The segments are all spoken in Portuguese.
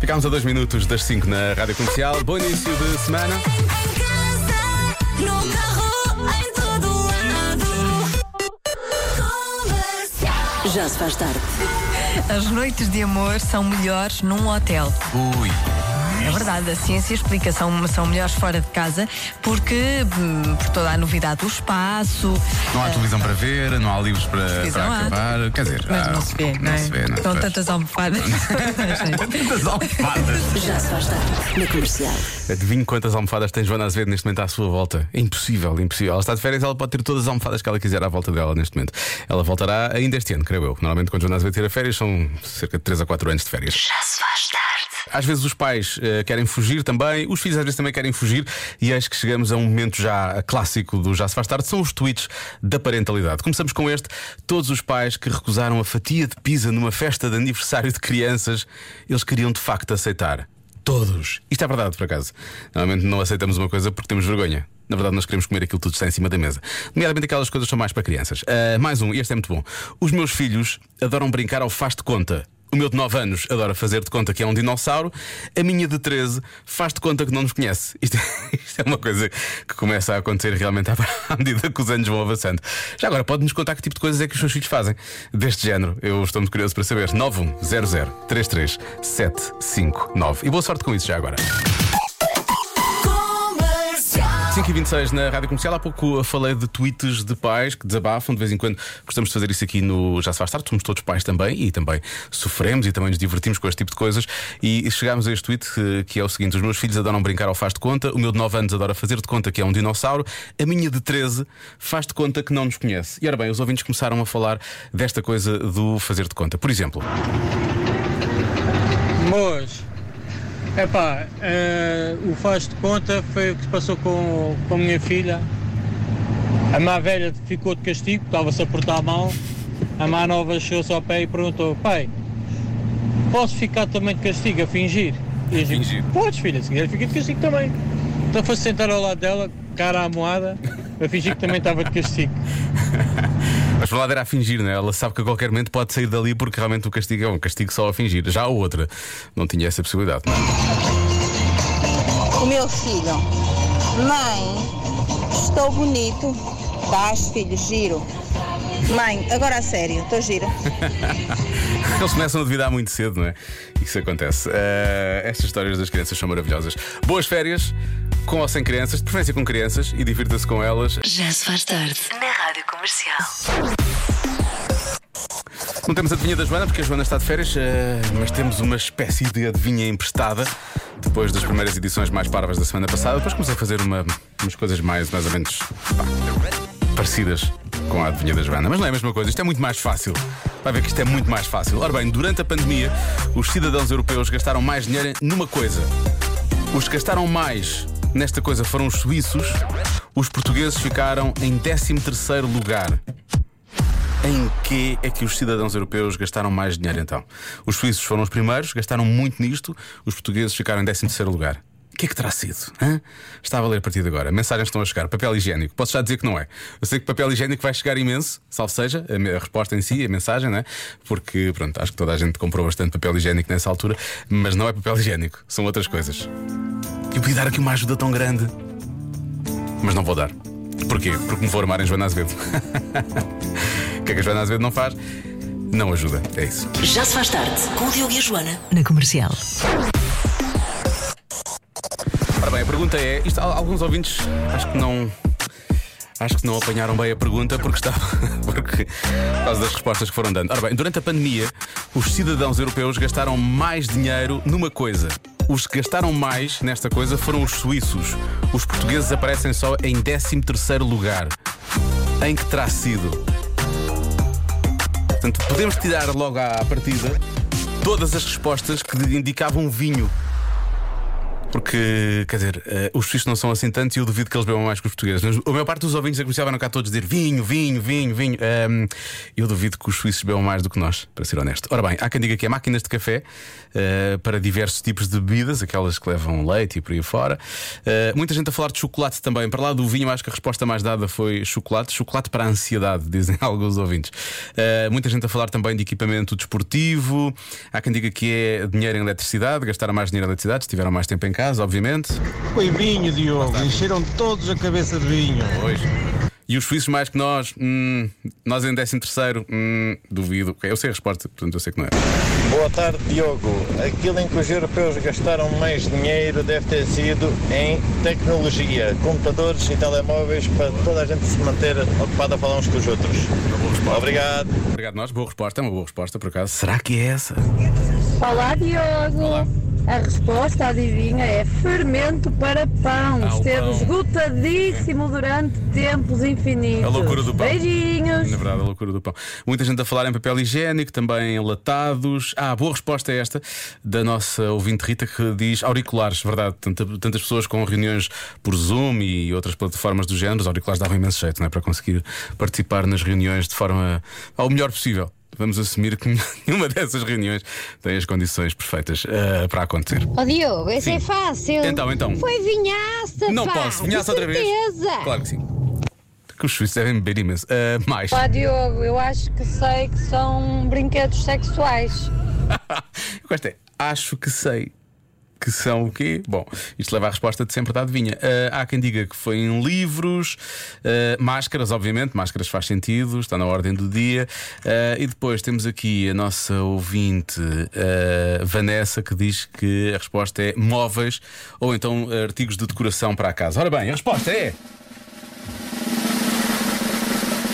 Ficámos a dois minutos das 5 na Rádio Comercial. Bom início de semana. Em casa, no carro, em todo lado. Comercial. Já se faz tarde. As noites de amor são melhores num hotel. Ui. É verdade, a ciência explica, são, são melhores fora de casa porque, hum, por toda a novidade do espaço. Não há televisão para ver, não há livros para, Televisão para há. acabar. Quer dizer, Mas há- não se vê, não é? se vê, não Estão tantas almofadas. Tantas almofadas. Já se faz tarde. Na comercial. Adivinho quantas almofadas tem Joana Azevedo neste momento à sua volta. É impossível, impossível. Ela está de férias, ela pode ter todas as almofadas que ela quiser à volta dela neste momento. Ela voltará ainda este ano, creio eu. Normalmente, quando Joana Azevedo tira férias, são cerca de 3 a 4 anos de férias. Já se faz tarde. Às vezes os pais eh, querem fugir também, os filhos às vezes também querem fugir, e eis que chegamos a um momento já clássico do Já Se Faz Tarde, são os tweets da parentalidade. Começamos com este: todos os pais que recusaram a fatia de pizza numa festa de aniversário de crianças, eles queriam de facto aceitar. Todos. Isto é verdade, por acaso. Normalmente não aceitamos uma coisa porque temos vergonha. Na verdade, nós queremos comer aquilo tudo que está em cima da mesa. Nomeadamente aquelas coisas que são mais para crianças. Ah, mais um, este é muito bom. Os meus filhos adoram brincar ao faz de conta. O meu de 9 anos adora fazer de conta que é um dinossauro. A minha de 13 faz de conta que não nos conhece. Isto, é- isto é uma coisa que começa a acontecer realmente à, medida que os anos vão avançando. Já agora, pode-nos contar que tipo de coisas é que os seus filhos fazem deste género. Eu estou muito curioso para saber. 910033759. E boa sorte com isso já agora. Comercial. 5 e 26 na Rádio Comercial. Há pouco falei de tweets de pais que desabafam. De vez em quando gostamos de fazer isso aqui no Já Se Faz Tarde. Somos todos pais também e também sofremos e também nos divertimos com este tipo de coisas. E chegámos a este tweet eh, que é o seguinte: Os meus filhos adoram brincar ao faz de conta. O meu de 9 anos adora fazer de conta que é um dinossauro. A minha de 13 faz de conta que não nos conhece. E ora bem, os ouvintes começaram a falar desta coisa do fazer de conta. Por exemplo, Moço, epá, eh, o faz de conta foi o que se passou com, com a minha filha. A má velha ficou de castigo, estava-se a portar mal. A má nova chegou-se ao pé e perguntou: Pai, posso ficar também de castigo a fingir? E eu digo, fingir? Podes, filha, se quiser, fica de castigo também. Então foi sentar ao lado dela, cara à moada, a fingir que também estava de castigo. Mas lado era a fingir, né? Ela sabe que a qualquer momento pode sair dali porque realmente o castigo é um castigo só a fingir. Já a outra não tinha essa possibilidade. não é? O meu filho, mãe, estou bonito. Estás, filho, giro. Mãe, agora a sério, estou gira. Eles começam a duvidar muito cedo, não é? Isso acontece. Eh, estas histórias das crianças são maravilhosas. Boas férias, com ou sem crianças, de preferência com crianças, e divirta-se com elas. Já se faz tarde. Na comercial. Não temos a adivinha da Joana, porque a Joana está de férias, eh, mas temos uma espécie de adivinha emprestada. Depois das primeiras edições mais parvas da semana passada, depois comecei a fazer uma- umas coisas mais, mais ou menos pá, parecidas com a adivinha da Joana. Mas não é a mesma coisa, isto é muito mais fácil. Vai ver que isto é muito mais fácil. Ora bem, durante a pandemia, os cidadãos europeus gastaram mais dinheiro numa coisa. Os que gastaram mais nesta coisa foram os suíços, os portugueses ficaram em 13º lugar. Em que é que os cidadãos europeus gastaram mais dinheiro então? Os suíços foram os primeiros, gastaram muito nisto, os portugueses ficaram em 13º lugar. O que é que terá sido? hã? Está a valer a partir de agora. Mensagens estão a chegar. Papel higiênico. Posso já dizer que não é. Eu sei que papel higiênico vai chegar imenso, salvo seja, a resposta em si, a mensagem, né? Porque, pronto, acho que toda a gente comprou bastante papel higiênico nessa altura, mas não é papel higiênico, são outras coisas. Eu podia dar aqui uma ajuda tão grande, mas não vou dar. Porquê? Porque me vou armar em Joana Azevedo. O que é que a Joana Azevedo não faz? Não ajuda. É isso. Já se faz tarde. Com o Diogo e a Joana. Na comercial. Ora bem, a pergunta é: isto, al- alguns ouvintes acho que não. Acho que não apanharam bem a pergunta porque estava. porque, por causa das respostas que foram dando. Ora bem, durante a pandemia, os cidadãos europeus gastaram mais dinheiro numa coisa. Os que gastaram mais nesta coisa foram os suíços. Os portugueses aparecem só em 13 lugar. Em que terá sido? Portanto, podemos tirar logo à partida todas as respostas que indicavam vinho. Porque, quer dizer, eh, os suíços não são assim tantos e eu duvido que eles bebam mais que os portugueses. Mas a maior parte dos ouvintes da comercial cá todos dizer vinho, vinho, vinho, vinho. Ahm, eu duvido que os suíços bebam mais do que nós, para ser honesto. Ora bem, há quem diga que é máquinas de café eh, para diversos tipos de bebidas, aquelas que levam leite e por aí fora. Eh, muita gente a falar de chocolate também. Para lá do vinho, acho que a resposta mais dada foi chocolate. Chocolate para a ansiedade, dizem alguns ouvintes. Eh, muita gente a falar também de equipamento desportivo. Há quem diga que é dinheiro em eletricidade, gastar mais dinheiro em eletricidade, tiveram mais tempo em casa, obviamente. Foi vinho, Diogo. Encheram todos a cabeça de vinho. Pois. E os suíços mais que nós, hum, nós em 13 terceiro, hum, duvido. Eu sei a resposta, portanto eu sei que não é. Boa tarde, Diogo. Aquilo em que os europeus gastaram mais dinheiro deve ter sido em tecnologia, computadores e telemóveis para toda a gente se manter ocupada a falar uns com os outros. Obrigado. Obrigado nós, boa resposta, é uma boa resposta por acaso. Será que é essa? Olá, Diogo. Olá. A resposta, adivinha, é fermento para pão. Ah, Esteve pão. esgotadíssimo durante tempos infinitos. A loucura do pão. Beijinhos. Na verdade, a loucura do pão. Muita gente a falar em papel higiênico, também em latados. Ah, boa resposta é esta da nossa ouvinte Rita que diz auriculares, verdade. Tanta- tantas pessoas com reuniões por Zoom e outras plataformas do género, os auriculares davam imenso jeito, não é? Para conseguir participar nas reuniões de forma ao melhor possível. Vamos assumir que nenhuma dessas reuniões tem as condições perfeitas ah, para acontecer. Ó Diogo, esse Sim. é fácil. Então, então. Foi vinhaça, Não pá, posso, vinhaça outra vez. Claro que sim. Que os suíços devem beber imenso. Ah, mais. Olá, Diogo, eu acho que sei que são brinquedos sexuais. Gosto é, acho que sei. Que são o quê? Bom, isto leva à resposta de sempre da adivinha. Ah, há quem diga que foi em livros, ah, máscaras, obviamente, máscaras faz sentido, está na ordem do dia. Ah, e depois temos aqui a nossa ouvinte Vanessa que diz que a resposta é móveis ou então artigos de decoração para a casa. Ora bem, a resposta é.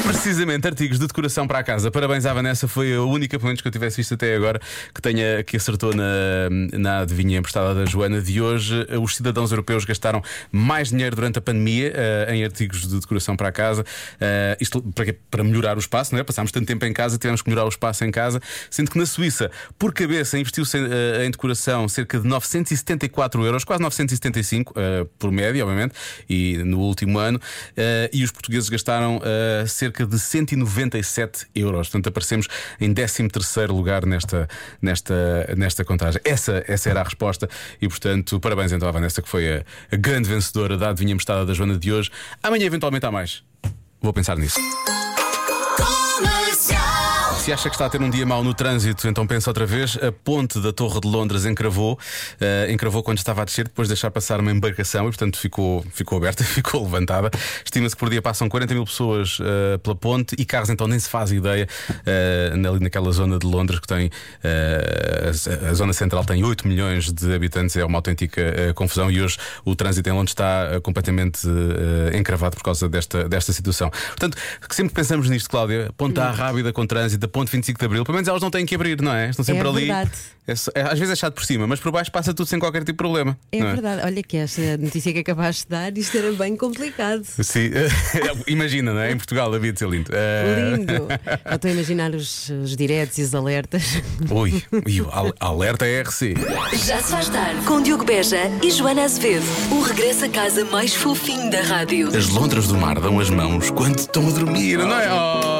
Precisamente, artigos de decoração para a casa. Parabéns à Vanessa, foi a única, pelo menos que eu tivesse visto até agora, que, tenha, que acertou na, na adivinha emprestada da Joana de hoje. Os cidadãos europeus gastaram mais dinheiro durante a pandemia eh, em artigos de decoração para a casa. Eh, isto para, para melhorar o espaço, não é? Passámos tanto tempo em casa, tivemos que melhorar o espaço em casa. Sendo que na Suíça, por cabeça, investiu-se eh, em decoração cerca de 974 euros, quase 975 eh, por média, obviamente, e no último ano. E os portugueses gastaram eh, cerca de 197 euros. Portanto, aparecemos em 13 lugar nesta, nesta, nesta contagem. Essa, essa era a resposta. E, portanto, parabéns então à Vanessa, que foi a, a grande vencedora da adivinha da Joana de hoje. Amanhã, eventualmente, há mais. Vou pensar nisso. Se acha que está a ter um dia mau no trânsito, então pensa outra vez. A ponte da Torre de Londres encravou, eh, encravou quando estava a descer, depois de deixar passar uma embarcação e, portanto, ficou, ficou aberta, ficou levantada. Estima-se que por dia passam 40 mil pessoas eh, pela ponte e carros, então, nem se faz ideia eh, ali naquela zona de Londres que tem. eh, a, a zona central tem 8 milhões de habitantes, é uma autêntica confusão e hoje o trânsito em Londres está completamente encravado por causa desta, desta situação. Portanto, sempre que pensamos nisto, Cláudia, ponta à rábida com trânsito, a ponte 25 de Abril, pelo menos elas não têm que abrir, não é? Estão sempre É ali. verdade. É é- às vezes é chato por cima, mas por baixo passa tudo sem qualquer tipo de problema. É não verdade. Olha que esta notícia que acabaste de dar, isto era bem complicado. Sim, imagina, não é? Em Portugal havia de ser lindo. Eh, Lindo. Já estou a imaginar os, os diretos e os alertas. Ui, ui, o al- alerta RC. Já se faz tarde com Diogo Beja e Joana Azevedo. O regresso a casa mais fofinho da rádio. As lontras do mar dão as mãos quando estão a dormir, não é? Oh.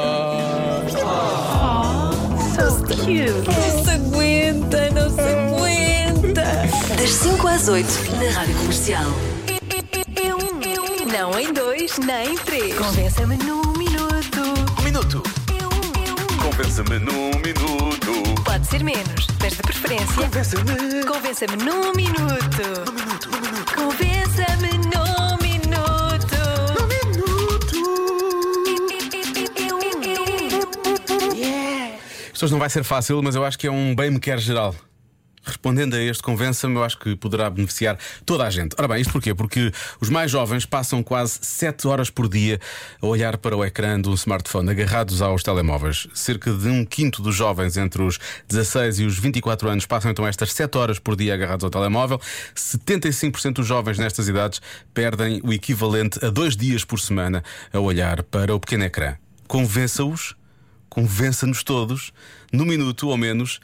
Não se aguenta, não se aguenta. Das 5 às 8 na Rádio Comercial. Não em dois, nem em três. Convença-me num minuto. Um minuto. Compensa-me num minuto. Pode ser menos, mas de preferência. Convença-me. Convença-me num minuto. Num minuto, num minuto. Convença-me num hoje não vai ser fácil, mas eu acho que é um bem-me quer geral. Respondendo a este convença-me, eu acho que poderá beneficiar toda a gente. Ora bem, isto porquê? Porque os mais jovens passam quase 7 horas por dia a olhar para o ecrã um smartphone, agarrados aos telemóveis. Cerca de um quinto dos jovens entre os 16 e os 24 anos passam então estas 7 horas por dia agarrados ao telemóvel. 75% dos jovens nestas idades perdem o equivalente a dois dias por semana a olhar para o pequeno ecrã. Convença-os convença-nos todos, no minuto ou menos,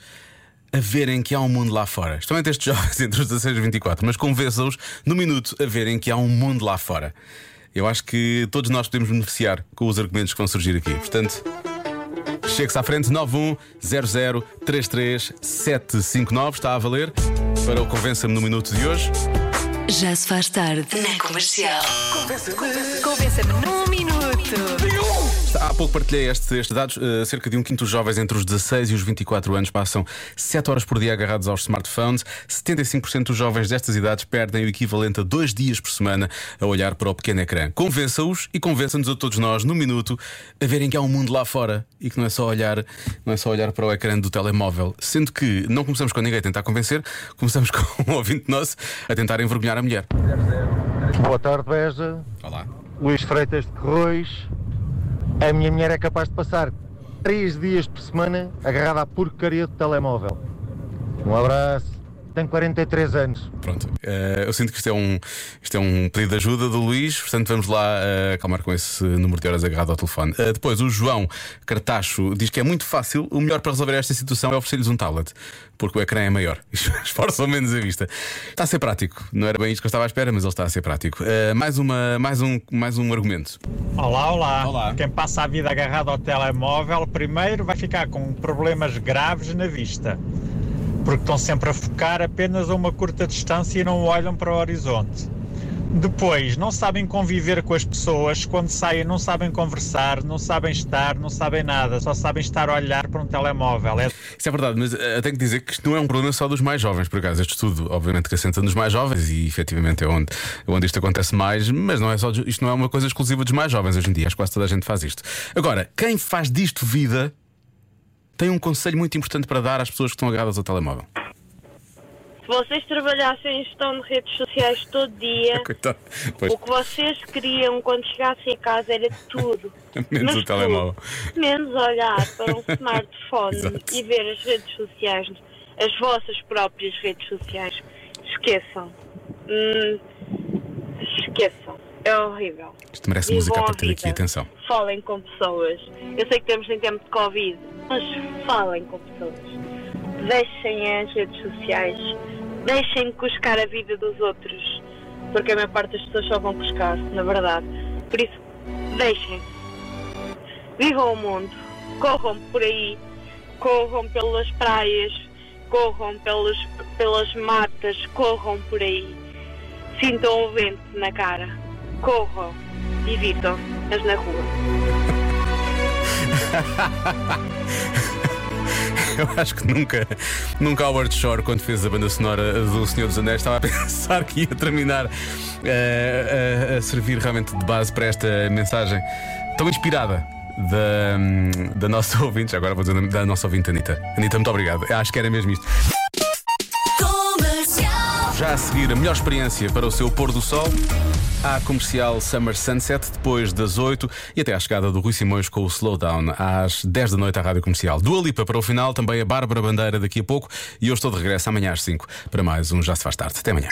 a verem que há um mundo lá fora. Especialmente estes jovens entre os 16 e os 24, mas convença-os no minuto a verem que há um mundo lá fora. Eu acho que todos nós podemos beneficiar com os argumentos que vão surgir aqui. Portanto, chegue-se à frente 910033759. Está a valer para o Convença-me no minuto de hoje. Já se faz tarde na comercial. Convença-me num minuto. Pouco partilhei estes, estes dados. Uh, cerca de um quinto dos jovens entre os 16 e os 24 anos passam 7 horas por dia agarrados aos smartphones. 75% dos jovens destas idades perdem o equivalente a dois dias por semana a olhar para o pequeno ecrã. Convença-os e convença-nos a todos nós, no minuto, a verem que há um mundo lá fora e que não é só olhar, não é só olhar para o ecrã do telemóvel. Sendo que não começamos com ninguém a tentar convencer, começamos com um ouvinte nosso a tentar envergonhar a mulher. Boa tarde, Beja. Olá. Luís Freitas de Corroios. A minha mulher é capaz de passar três dias por semana agarrada à porcaria do telemóvel. Um abraço. Tenho 43 anos. Pronto, eh, eu sinto que isto é, um, isto é um pedido de ajuda do Luís, portanto vamos lá eh, acalmar com esse número de horas agarrado ao telefone. Eh, depois, o João Cartacho diz que é muito fácil, o melhor para resolver esta situação é oferecer-lhes um tablet, porque o ecrã é maior, Isto esforça menos a vista. Está a ser prático, não era bem isto que eu estava à espera, mas ele está a ser prático. Mais, uma, mais, um, mais um argumento. Olá, olá. Olá. Quem passa a vida agarrado ao telemóvel, primeiro vai ficar com problemas graves na vista, porque estão sempre a focar apenas a uma curta distância e não olham para o horizonte. Depois, não sabem conviver com as pessoas, quando saem não sabem conversar, não sabem estar, não sabem nada, só sabem estar a olhar para um telemóvel. É Isso é verdade, mas eh, tenho que dizer que isto não é um problema só dos mais jovens, por acaso. Este estudo, obviamente, que assenta nos mais jovens e efetivamente é onde, é onde isto acontece mais, mas não é só, isto não é uma coisa exclusiva dos mais jovens hoje em dia. Acho que quase toda a gente faz isto. Agora, quem faz disto vida tem um conselho muito importante para dar às pessoas que estão agarradas ao telemóvel. Se vocês trabalhassem em gestão de redes sociais todo dia, o que vocês queriam quando chegassem a casa era tudo. menos o telemóvel. tudo. Menos olhar para um smartphone Exato. e ver as redes sociais, as vossas próprias redes sociais. Esqueçam. Hum, esqueçam. É horrível. Isto merece Vivam música a partir daqui, atenção. Falem com pessoas. Eu sei que estamos em tempo de Covid, mas falem com pessoas. Deixem as redes sociais. Deixem de cuscar a vida dos outros. Porque a maior parte das pessoas só vão cuscar, na verdade. Por isso, deixem. Vivam o mundo. Corram por aí. Corram pelas praias. Corram pelos, pelas matas. Corram por aí. Sintam o vento na cara. Corram. Divirtam. Mas na rua. Eu acho que nunca, nunca Howard Shore, quando fez a banda sonora do Senhor dos Anéis, estava a pensar que ia terminar eh, a, a servir realmente de base para esta mensagem tão inspirada. Da, da nossa ouvinte, agora vou dizer da nossa ouvinte Anitta. Anitta, muito obrigado. Acho que era mesmo isto. A seguir, a melhor experiência para o seu pôr do sol. À comercial Summer Sunset, depois das 8 e até à chegada do Rui Simões com o Slowdown às 10 da noite à rádio comercial. Dua Lipa para o final, também a Bárbara Bandeira daqui a pouco e eu estou de regresso amanhã às 5 para mais um Já Se Faz Tarde. Até amanhã.